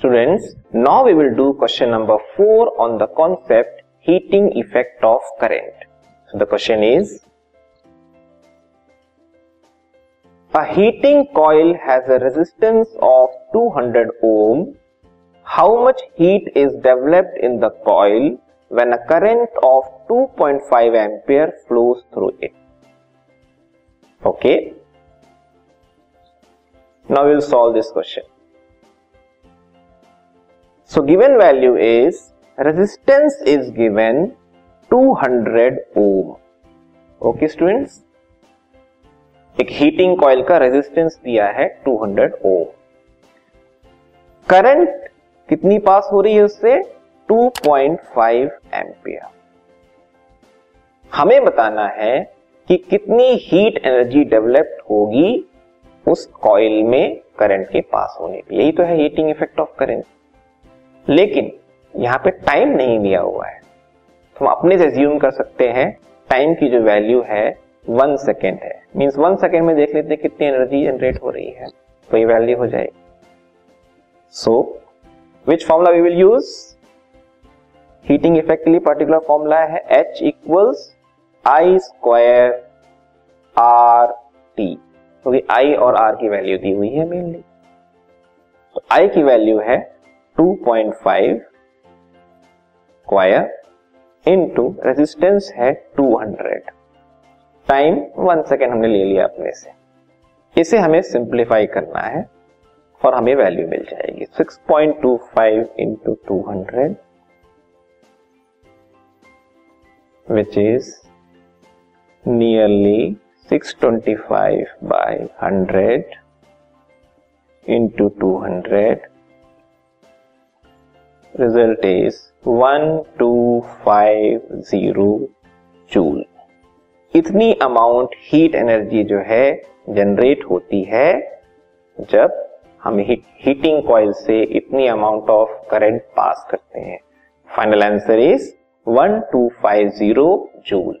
Students, now we will do question number 4 on the concept heating effect of current. So the question is A heating coil has a resistance of 200 ohm. How much heat is developed in the coil when a current of 2.5 ampere flows through it? Okay. Now we'll solve this question. So, given value is, resistance is given 200 ohm. Okay, students. एक heating coil का resistance दिया है 200 ohm current कितनी पास हो रही है उससे? 2.5 ampere हमें बताना है कि कितनी हीट एनर्जी डेवलप्ड होगी उस कॉइल में करंट के पास होने पे यही तो है हीटिंग इफ़ेक्ट ऑफ़ करंट लेकिन यहाँ पे टाइम नहीं दिया हुआ है। तो हम अपने से ज्यूम कर सकते हैं टाइम की जो वैल्यू है वन सेकेंड है। मीन्स वन सेकेंड में देख लेते हैं कितनी एनर्जी जनरेट हो रही है। तो ये वैल्यू हो जाएगी। So which formula we will use heating effect के लिए पर्टिकुलर फॉर्मूला है H equals I square R T क्योंकि आई और आर की वैल्यू दी हुई है मेनली तो आई की वैल्यू है 2.5 स्क्वायर इनटू रेजिस्टेंस है 200 टाइम वन सेकेंड हमने ले लिया अपने से। इसे हमें सिंप्लीफाई करना है और हमें वैल्यू मिल जाएगी। 6.25 point two five into two hundred which is nearly 625 by 100 into 200 result is 1250 joule इतनी अमाउंट हीट एनर्जी जो है जनरेट होती है जब हम हीटिंग कॉइल से इतनी अमाउंट ऑफ़ करंट पास करते हैं। Final answer is 1250 joule